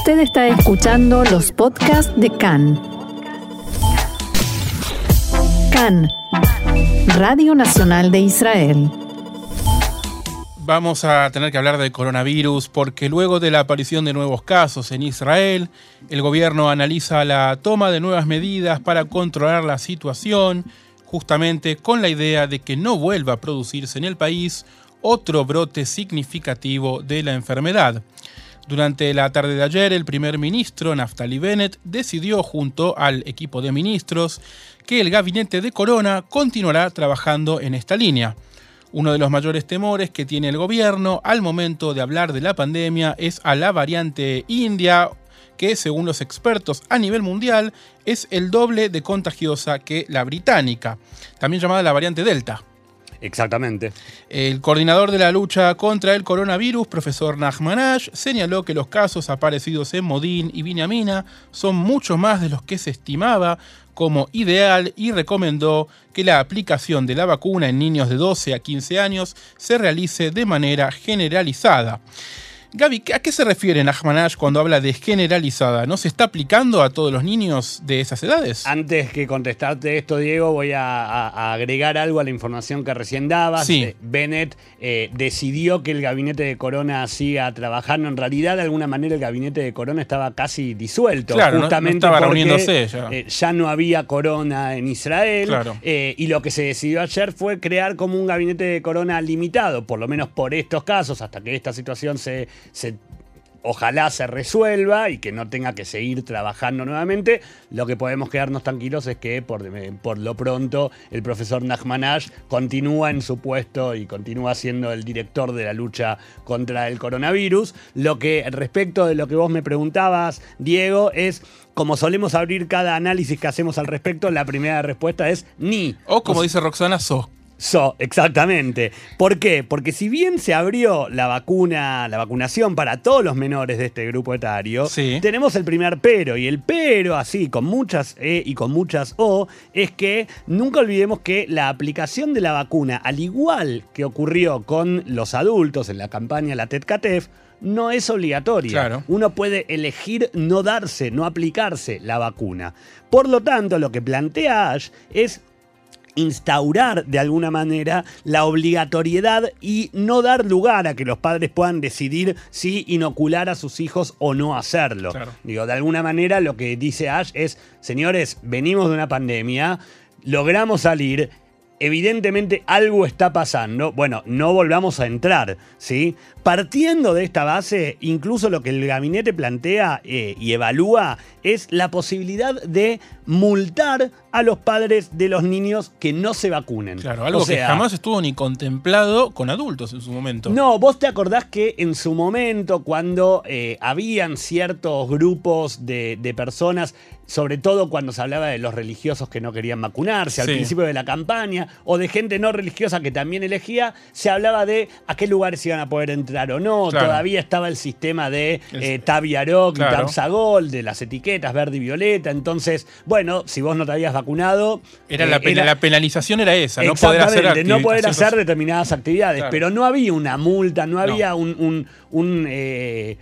Usted está escuchando los podcasts de CAN. CAN, Radio Nacional de Israel. Vamos a tener que hablar del coronavirus porque luego de la aparición de nuevos casos en Israel, el gobierno analiza la toma de nuevas medidas para controlar la situación, justamente con la idea de que no vuelva a producirse en el país otro brote significativo de la enfermedad. Durante la tarde de ayer, el primer ministro Naftali Bennett decidió junto al equipo de ministros que el gabinete de Corona continuará trabajando en esta línea. Uno de los mayores temores que tiene el gobierno al momento de hablar de la pandemia es a la variante india, que según los expertos a nivel mundial es el doble de contagiosa que la británica, también llamada la variante Delta. Exactamente. El coordinador de la lucha contra el coronavirus, profesor Nachmanash, señaló que los casos aparecidos en Modín y Viñamina son mucho más de los que se estimaba como ideal y recomendó que la aplicación de la vacuna en niños de 12 a 15 años se realice de manera generalizada. Gaby, ¿a qué se refiere Nachmanash cuando habla de generalizada? ¿No se está aplicando a todos los niños de esas edades? Antes que contestarte esto, Diego, voy a, agregar algo a la información que recién dabas. Sí. Eh, Bennett eh, decidió que el gabinete de Corona siga trabajando. En realidad, de alguna manera, el gabinete de Corona estaba casi disuelto. Claro, no- no justamente estaba porque, reuniéndose ya. eh, ya no había Corona en Israel. Claro. Eh, y lo que se decidió ayer fue crear como un gabinete de Corona limitado, por lo menos por estos casos, hasta que esta situación se, se ojalá se resuelva y que no tenga que seguir trabajando nuevamente. Lo que podemos quedarnos tranquilos es que por, por lo pronto el profesor Nachmanash continúa en su puesto y continúa siendo el director de la lucha contra el coronavirus. Lo que respecto de lo que vos me preguntabas, Diego, es como solemos abrir cada análisis que hacemos al respecto, la primera respuesta es ni. O como O dice Roxana, so. So, exactamente. ¿Por qué? Porque si bien se abrió la vacuna, la vacunación para todos los menores de este grupo etario, Sí. tenemos el primer pero. Y el pero, así, con muchas E y con muchas O, es que nunca olvidemos que la aplicación de la vacuna, al igual que ocurrió con los adultos en la campaña La TETCATEF, no es obligatoria. Claro. Uno puede elegir no darse, no aplicarse la vacuna. Por lo tanto, lo que plantea Ash es instaurar de alguna manera la obligatoriedad y no dar lugar a que los padres puedan decidir si inocular a sus hijos o no hacerlo. Claro. Digo, de alguna manera lo que dice Ash es, señores, venimos de una pandemia, logramos salir, evidentemente algo está pasando, bueno, no volvamos a entrar, ¿sí? Partiendo de esta base, incluso lo que el gabinete plantea eh, y evalúa es la posibilidad de multar a los padres de los niños que no se vacunen. Claro, algo O sea, que jamás estuvo ni contemplado con adultos en su momento. no, vos te acordás que en su momento, cuando eh, habían ciertos grupos de, de personas, sobre todo cuando se hablaba de los religiosos que no querían vacunarse al Sí. principio de la campaña, o de gente no religiosa que también elegía, se hablaba de a qué lugares iban a poder entrar o no. Claro. Todavía estaba el sistema de eh, Taviarok y. Tapsagol, de las etiquetas verde y violeta. Entonces, bueno, si vos no te habías vacunado. Era eh, la, pena- la penalización era esa, no poder hacer no poder hacer determinadas actividades, Claro. pero no había una multa, no No. había un, un, un, eh,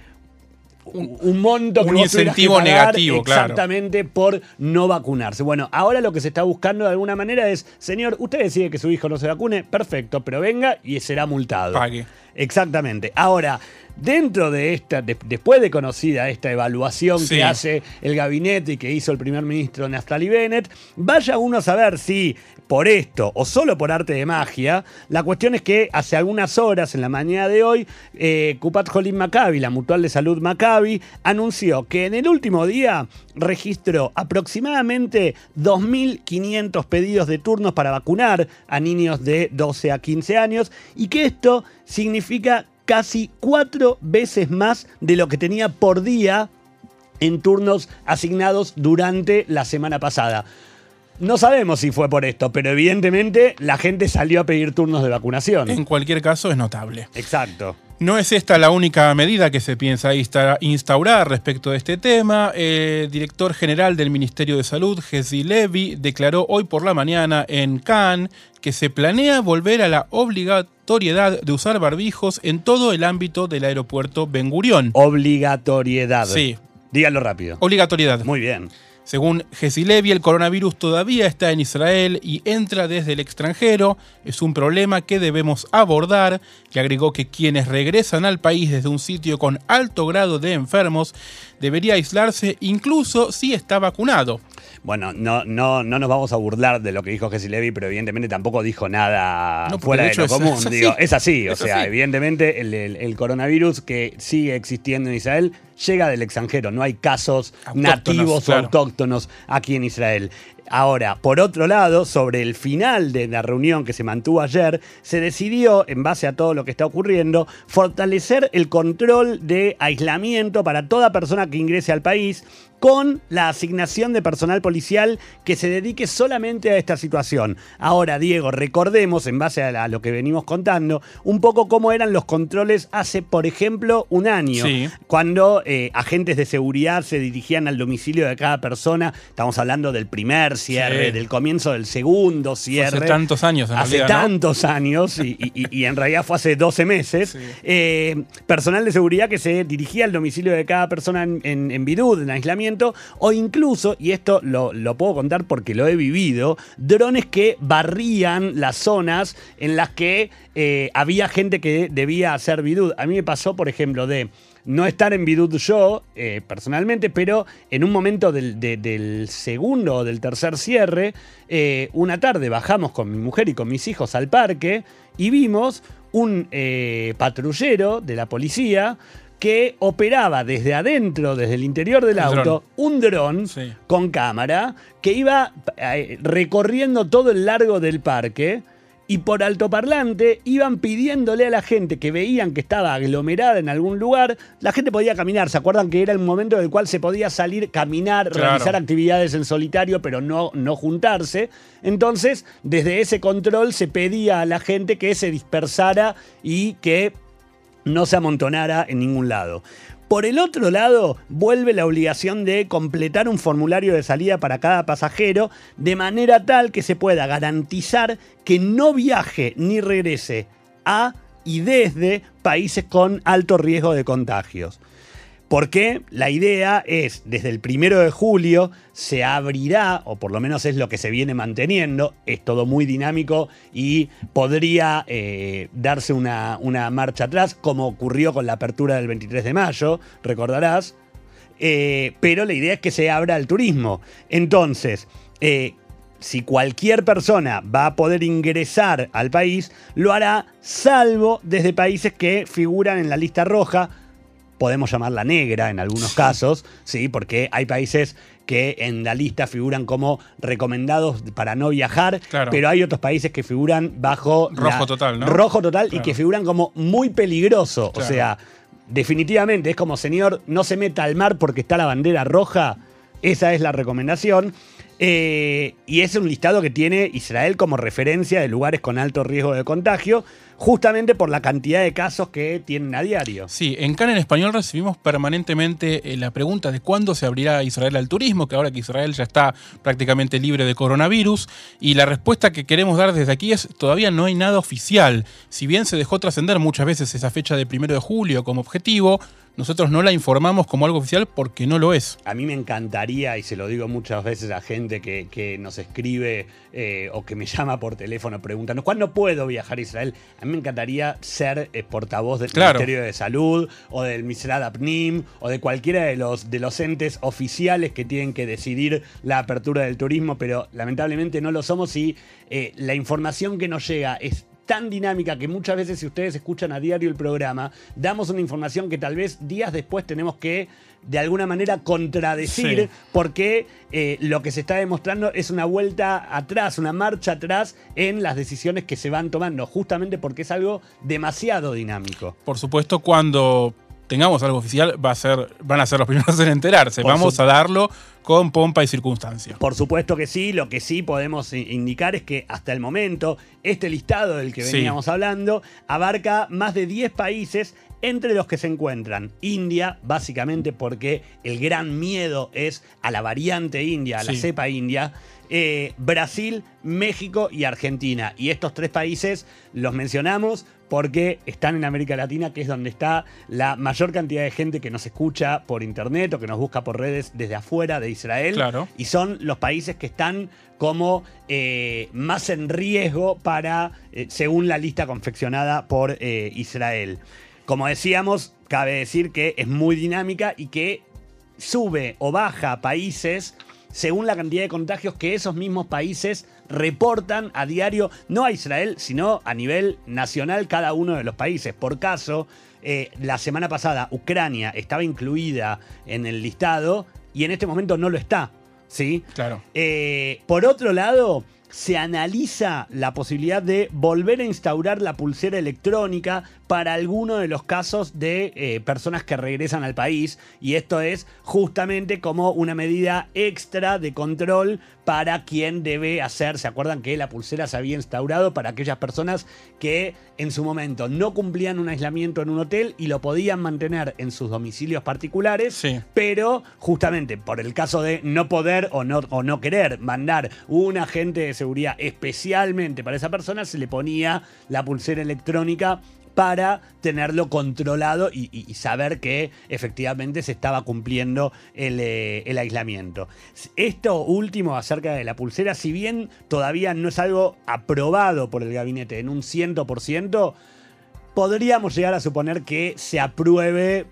un- un monto un tuvieras que incentivo pagar negativo, claro. exactamente por no vacunarse. Bueno, ahora lo que se está buscando de alguna manera es, señor, usted decide que su hijo no se vacune, perfecto, pero venga y será multado. Pague. Exactamente. Ahora, dentro de esta, de- después de conocida esta evaluación Sí. que hace el gabinete y que hizo el primer ministro Naftali Bennett, vaya uno a saber si por esto o solo por arte de magia, la cuestión es que hace algunas horas, en la mañana de hoy, eh, Kupat Holim Maccabi, la mutual de salud Maccabi, anunció que en el último día registró aproximadamente 2.500 pedidos de turnos para vacunar a niños de 12 a 15 años y que esto significa casi cuatro veces más de lo que tenía por día en turnos asignados durante la semana pasada. No sabemos si fue por esto, pero evidentemente la gente salió a pedir turnos de vacunación. En cualquier caso es notable. Exacto. No es esta la única medida que se piensa insta- instaurar respecto de este tema. El director general del Ministerio de Salud, Jesse Levy, declaró hoy por la mañana en Cannes que se planea volver a la obligatoriedad de usar barbijos en todo el ámbito del aeropuerto Ben Gurión. Obligatoriedad. Sí, Díganlo rápido. Obligatoriedad. Muy bien. Según Gesilevi, el coronavirus todavía está en Israel y entra desde el extranjero. Es un problema que debemos abordar. Y agregó que quienes regresan al país desde un sitio con alto grado de enfermos debería aislarse incluso si está vacunado. Bueno, no, no, no nos vamos a burlar de lo que dijo Jesse Levy, pero evidentemente tampoco dijo nada No, fuera de lo común. es así. digo, es así, o Es sea, así. evidentemente el, el- el coronavirus que sigue existiendo en Israel llega del extranjero. No hay casos Autóctonos, nativos claro. o autóctonos aquí en Israel. Ahora, por otro lado, sobre el final de la reunión que se mantuvo ayer, se decidió, en base a todo lo que está ocurriendo, fortalecer el control de aislamiento para toda persona que ingrese al país con la asignación de personal policial que se dedique solamente a esta situación. Ahora, Diego, recordemos, en base a, la- a lo que venimos contando, un poco cómo eran los controles hace, por ejemplo, un año, Sí. cuando eh, agentes de seguridad se dirigían al domicilio de cada persona. Estamos hablando del primer cierre, Sí. del comienzo del segundo cierre. Hace tantos años, en Hace realidad, ¿no? tantos años, y, y- y- y en realidad fue hace 12 meses. Sí. Eh, personal de seguridad que se dirigía al domicilio de cada persona en, en, en aislamiento, o incluso, y esto lo, puedo contar porque lo he vivido, drones que barrían las zonas en las que eh, había gente que debía hacer bidud. A mí me pasó, por ejemplo, de no estar en bidud yo, eh, personalmente, pero en un momento del, de- del segundo o del tercer cierre, eh, una tarde bajamos con mi mujer y con mis hijos al parque y vimos un patrullero de la policía que operaba desde adentro, desde el interior del Un auto, dron. un dron Sí. con cámara que iba eh, recorriendo todo el largo del parque y por altoparlante iban pidiéndole a la gente que veían que estaba aglomerada en algún lugar, la gente podía caminar, ¿se acuerdan que era el momento en el cual se podía salir, caminar, Claro. realizar actividades en solitario, pero no, no juntarse? Entonces, desde ese control se pedía a la gente que se dispersara y que no se amontonara en ningún lado. Por el otro lado, vuelve la obligación de completar un formulario de salida para cada pasajero, de manera tal que se pueda garantizar que no viaje ni regrese a y desde países con alto riesgo de contagios. Porque la idea es, desde el primero de julio se abrirá, o por lo menos es lo que se viene manteniendo, es todo muy dinámico y podría eh, darse una, una marcha atrás, como ocurrió con la apertura del 23 de mayo, recordarás. Eh, pero la idea es que se abra al turismo. Entonces, eh, si cualquier persona va a poder ingresar al país, lo hará salvo desde países que figuran en la lista roja, podemos llamarla negra en algunos casos, sí, porque hay países que en la lista figuran como recomendados para no viajar, Claro. pero hay otros países que figuran bajo Rojo la- total, ¿no? rojo total y que figuran como muy peligroso, o sea, definitivamente es como señor no se meta al mar porque está la bandera roja, esa es la recomendación. Eh, y es un listado que tiene Israel como referencia de lugares con alto riesgo de contagio, justamente por la cantidad de casos que tienen a diario. Sí, en CAN en español recibimos permanentemente eh, la pregunta de cuándo se abrirá Israel al turismo, que ahora que Israel ya está prácticamente libre de coronavirus, y la respuesta que queremos dar desde aquí es todavía no hay nada oficial. Si bien se dejó trascender muchas veces esa fecha de primero de julio como objetivo, nosotros no la informamos como algo oficial porque no lo es. A mí me encantaría, y se lo digo muchas veces a gente que, que nos escribe eh, o que me llama por teléfono preguntando, ¿cuándo puedo viajar a Israel? A mí me encantaría ser eh, portavoz del Claro. Ministerio de Salud o del Misrad Apnim o de cualquiera de los, de los entes oficiales que tienen que decidir la apertura del turismo, pero lamentablemente no lo somos y eh, la información que nos llega es tan dinámica que muchas veces si ustedes escuchan a diario el programa, damos una información que tal vez días después tenemos que de alguna manera contradecir Sí. porque eh, lo que se está demostrando es una vuelta atrás, una marcha atrás en las decisiones que se van tomando, justamente porque es algo demasiado dinámico. Por supuesto, cuando tengamos algo oficial, va a ser, van a ser los primeros en enterarse. Por Vamos a darlo con pompa y circunstancia. Por supuesto que sí, lo que sí podemos indicar es que hasta el momento este listado del que Sí. veníamos hablando abarca más de 10 países entre los que se encuentran India, básicamente porque el gran miedo es a la variante india, a la Sí. cepa india, eh, Brasil, México y Argentina. Y estos tres países los mencionamos porque están en América Latina, que es donde está la mayor cantidad de gente que nos escucha por internet o que nos busca por redes desde afuera de Israel. Claro. Y son los países que están como eh, más en riesgo para, eh, según la lista confeccionada por eh, Israel. Como decíamos, cabe decir que es muy dinámica y que sube o baja países según la cantidad de contagios que esos mismos países reportan a diario, no a Israel, sino a nivel nacional cada uno de los países. Por caso, eh, la semana pasada Ucrania estaba incluida en el listado y en este momento no lo está. ¿sí? Claro. Eh, por otro lado, se analiza la posibilidad de volver a instaurar la pulsera electrónica para alguno de los casos de eh, personas que regresan al país. Y esto es justamente como una medida extra de control para quien debe hacer. ¿Se acuerdan que la pulsera se había instaurado para aquellas personas que en su momento no cumplían un aislamiento en un hotel y lo podían mantener en sus domicilios particulares? Sí. Pero justamente por el caso de no poder o no, o no querer mandar un agente de seguridad especialmente para esa persona, se le ponía la pulsera electrónica para tenerlo controlado y, y- y saber que efectivamente se estaba cumpliendo el, eh, el aislamiento. Esto último acerca de la pulsera, si bien todavía no es algo aprobado por el gabinete en un 100%, podríamos llegar a suponer que se apruebe,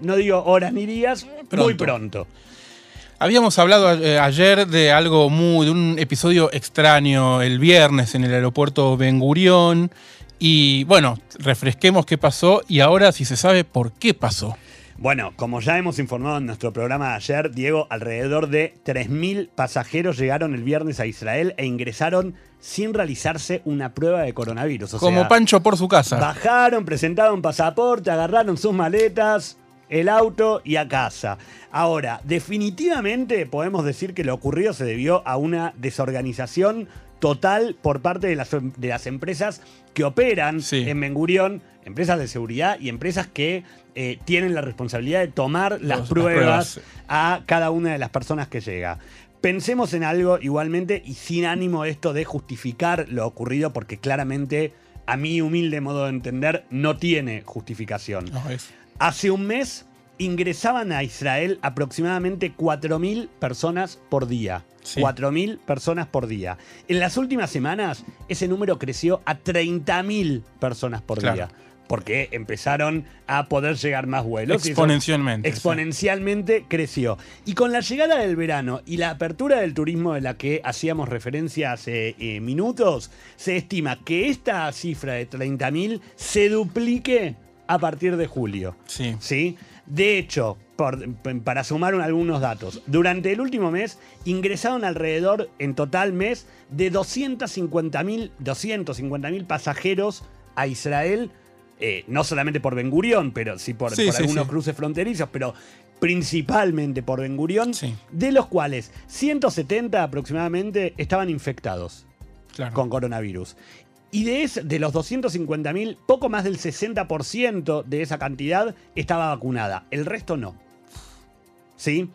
no digo horas ni días, muy Pronto. Habíamos hablado eh, ayer de algo muy, de un episodio extraño el viernes en el aeropuerto Ben Gurión. Y bueno, refresquemos qué pasó y ahora si se sabe por qué pasó. Bueno, como ya hemos informado en nuestro programa de ayer, Diego, alrededor de 3.000 pasajeros llegaron el viernes a Israel e ingresaron sin realizarse una prueba de coronavirus. O Como sea, Pancho por su casa. Bajaron, presentaron pasaporte, agarraron sus maletas, el auto y a casa. Ahora, definitivamente podemos decir que lo ocurrido se debió a una desorganización total por parte de las, de las empresas que operan Sí. en Ben Gurión, empresas de seguridad y empresas que eh, tienen la responsabilidad de tomar las Los- las pruebas pruebas. a cada una de las personas que llega. Pensemos en algo igualmente y sin ánimo esto de justificar lo ocurrido porque claramente a mi humilde modo de entender no tiene justificación. No, es- Hace un mes ingresaban a Israel aproximadamente 4.000 personas por día. Sí. 4.000 personas por día. En las últimas semanas ese número creció a 30.000 personas por Claro. día. Porque empezaron a poder llegar más vuelos. eso Exponencialmente, sí. Exponencialmente creció. Y con la llegada del verano y la apertura del turismo de la que hacíamos referencia hace eh, minutos, se estima que esta cifra de 30.000 se duplique a partir de julio. sí. ¿sí? De hecho, por- para sumar un- algunos datos, durante el último mes ingresaron alrededor, en total mes, de 250.000 250.000 pasajeros a Israel, eh, no solamente por Ben Gurión, pero sí por, Sí, por sí, algunos cruces fronterizos, pero principalmente por Ben Gurión, de los cuales 170 aproximadamente estaban infectados Claro. con coronavirus. Y de, es- de los 250.000, poco más del 60% de esa cantidad estaba vacunada. El resto no. ¿Sí?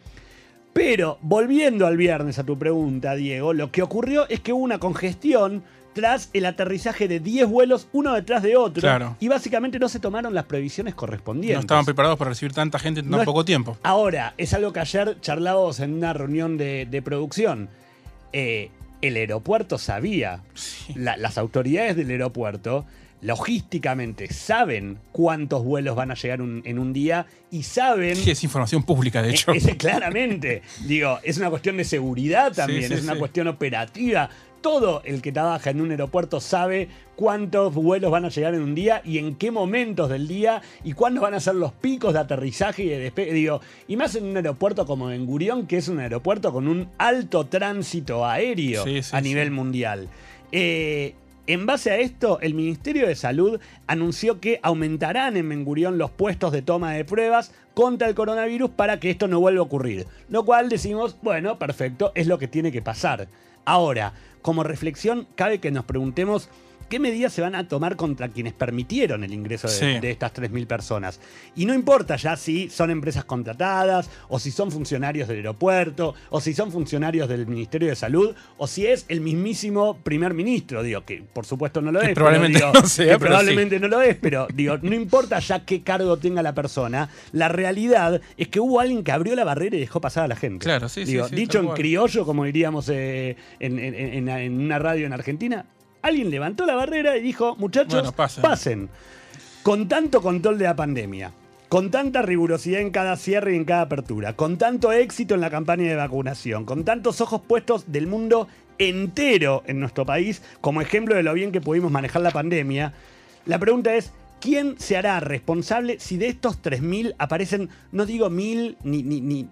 Pero, volviendo al viernes a tu pregunta, Diego, lo que ocurrió es que hubo una congestión tras el aterrizaje de 10 vuelos uno detrás de otro. Claro. Y básicamente no se tomaron las previsiones No correspondientes. estaban preparados para recibir tanta gente en tan No poco tiempo. Ahora, es algo que ayer charlábamos en una reunión de, de producción. Eh, el aeropuerto sabía, la- las autoridades del aeropuerto logísticamente saben cuántos vuelos van a llegar un- en un día y saben... Sí, es información pública, de hecho. Es- es- claramente, digo, es una cuestión de seguridad también, sí, es una cuestión operativa. Todo el que trabaja en un aeropuerto sabe cuántos vuelos van a llegar en un día y en qué momentos del día y cuándo van a ser los picos de aterrizaje y de despegue. Digo, y más en un aeropuerto como en Gurión, que es un aeropuerto con un alto tránsito aéreo Sí, sí, a nivel sí. mundial. Eh, en base a esto, el Ministerio de Salud anunció que aumentarán en Mengurión los puestos de toma de pruebas contra el coronavirus para que esto no vuelva a ocurrir. Lo cual decimos, bueno, perfecto, es lo que tiene que pasar. Ahora, como reflexión, cabe que nos preguntemos qué medidas se van a tomar contra quienes permitieron el ingreso de, Sí. de estas 3.000 personas. Y no importa ya si son empresas contratadas, o si son funcionarios del aeropuerto, o si son funcionarios del Ministerio de Salud, o si es el mismísimo primer ministro, digo, que por supuesto no lo Que es. probablemente digo, no sea, que probablemente no lo es, pero digo, no importa ya qué cargo tenga la persona, la realidad es que hubo alguien que abrió la barrera y dejó pasar a la gente. Claro, sí, sí, Digo, sí, Dicho en criollo, como diríamos eh, en, en- en- en una radio en Argentina, alguien levantó la barrera y dijo, muchachos, Bueno, pasen. pasen. Con tanto control de la pandemia, con tanta rigurosidad en cada cierre y en cada apertura, con tanto éxito en la campaña de vacunación, con tantos ojos puestos del mundo entero en nuestro país como ejemplo de lo bien que pudimos manejar la pandemia, la pregunta es, ¿quién se hará responsable si de estos 3.000 aparecen, no digo mil ni, ni, ni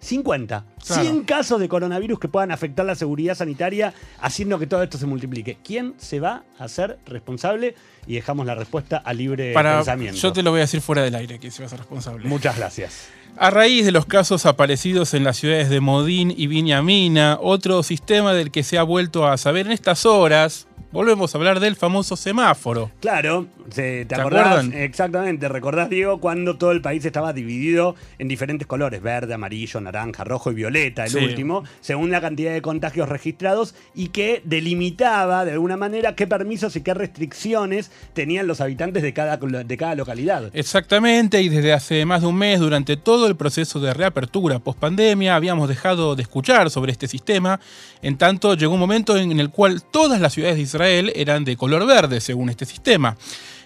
50, Claro. 100 casos de coronavirus que puedan afectar la seguridad sanitaria, haciendo que todo esto se multiplique? ¿Quién se va a hacer responsable? Y dejamos la respuesta a libre Para, pensamiento. yo te lo voy a decir fuera del aire, que se va a ser responsable. Muchas gracias. A raíz de los casos aparecidos en las ciudades de Modín y Viñamina, otro sistema del que se ha vuelto a saber en estas horas, volvemos a hablar del famoso semáforo. Claro, ¿te, acuerdan? Exactamente, recordás, Diego, cuando todo el país estaba dividido en diferentes colores, verde, amarillo, naranja, rojo y violeta, el Sí. último, según la cantidad de contagios registrados y que delimitaba de alguna manera qué permisos y qué restricciones tenían los habitantes de cada, de cada localidad. Exactamente, y desde hace más de un mes, durante todo el proceso de reapertura post-pandemia, habíamos dejado de escuchar sobre este sistema. En tanto, llegó un momento en el cual todas las ciudades de Israel eran de color verde, según este sistema.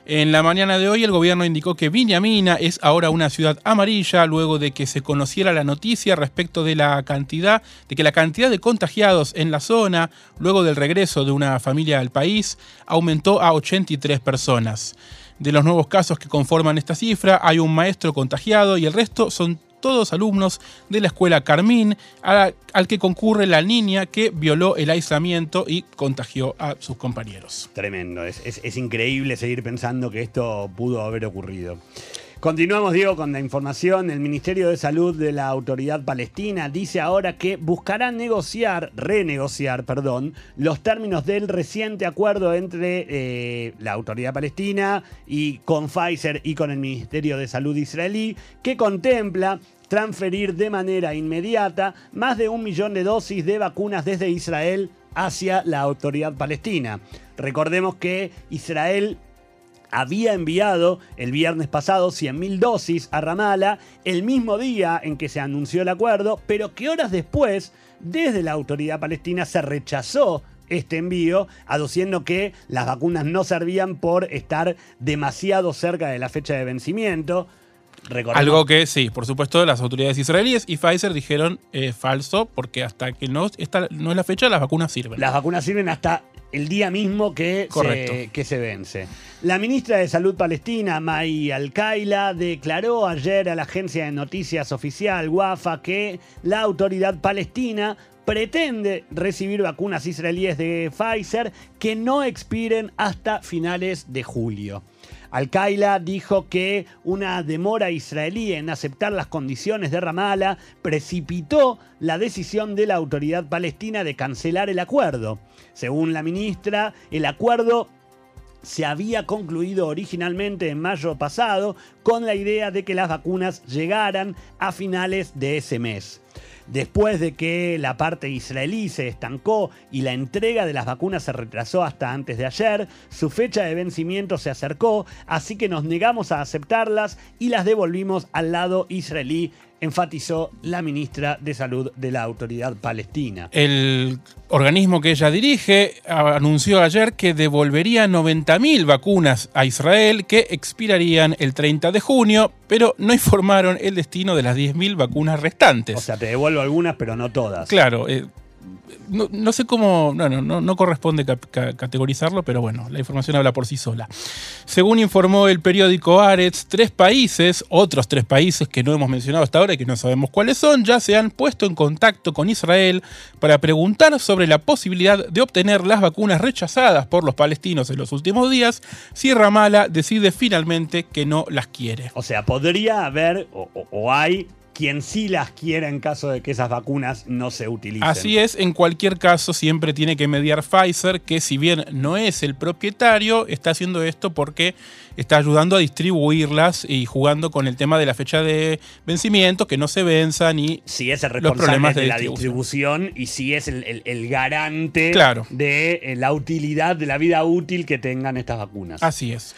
En la mañana de hoy, el gobierno indicó que Viñamina es ahora una ciudad amarilla, luego de que se conociera la noticia respecto de la cantidad, de que la cantidad de contagiados en la zona, luego del regreso de una familia al país, aumentó a 83 personas. De los nuevos casos que conforman esta cifra, hay un maestro contagiado y el resto son todos alumnos de la escuela Carmín, al que concurre la niña que violó el aislamiento y contagió a sus compañeros. Tremendo, es- es increíble seguir pensando que esto pudo haber ocurrido. Continuamos, Diego, con la información. El Ministerio de Salud de la Autoridad Palestina dice ahora que buscará negociar, renegociar, perdón, los términos del reciente acuerdo entre eh, la Autoridad Palestina y con Pfizer y con el Ministerio de Salud israelí, que contempla transferir de manera inmediata más de un millón de dosis de vacunas desde Israel hacia la autoridad palestina. Recordemos que Israel había enviado el viernes pasado 100.000 dosis a Ramala el mismo día en que se anunció el acuerdo, pero que horas después, desde la autoridad palestina, se rechazó este envío, aduciendo que las vacunas no servían por estar demasiado cerca de la fecha de vencimiento. Recordemos- Algo que sí, por supuesto, las autoridades israelíes y Pfizer dijeron eh, falso, porque hasta que no, esta no es la fecha, las vacunas sirven. Las vacunas sirven hasta el día mismo que, se, que se vence. La ministra de Salud palestina, May Al-Kaila, declaró ayer a la agencia de noticias oficial WAFA que la autoridad palestina pretende recibir vacunas israelíes de Pfizer que no expiren hasta finales de julio. Al-Qaila dijo que una demora israelí en aceptar las condiciones de Ramallah precipitó la decisión de la autoridad palestina de cancelar el acuerdo. Según la ministra, el acuerdo se había concluido originalmente en mayo pasado con la idea de que las vacunas llegaran a finales de ese mes. Después de que la parte israelí se estancó y la entrega de las vacunas se retrasó hasta antes de ayer, su fecha de vencimiento se acercó, así que nos negamos a aceptarlas y las devolvimos al lado israelí, enfatizó la ministra de Salud de la Autoridad Palestina. El organismo que ella dirige anunció ayer que devolvería 90.000 vacunas a Israel que expirarían el 30 de junio, pero no informaron el destino de las 10.000 vacunas restantes. O sea, te devuelvo algunas, pero no todas. Claro, eh, no, sé cómo, no, no, corresponde ca- ca- categorizarlo, pero bueno, la información habla por sí sola. Según informó el periódico Aretz, tres países, otros tres países que no hemos mencionado hasta ahora y que no sabemos cuáles son, ya se han puesto en contacto con Israel para preguntar sobre la posibilidad de obtener las vacunas rechazadas por los palestinos en los últimos días si Ramallah decide finalmente que no las quiere. O sea, podría haber o hay quien sí las quiera en caso de que esas vacunas no se utilicen. Así es, en cualquier caso siempre tiene que mediar Pfizer, que si bien no es el propietario, está haciendo esto porque está ayudando a distribuirlas y jugando con el tema de la fecha de vencimiento, que no se venzan y si es el los responsable problemas de, de la distribución. distribución y si es el, el- el garante Claro. de eh, la utilidad, de la vida útil que tengan estas vacunas. Así es.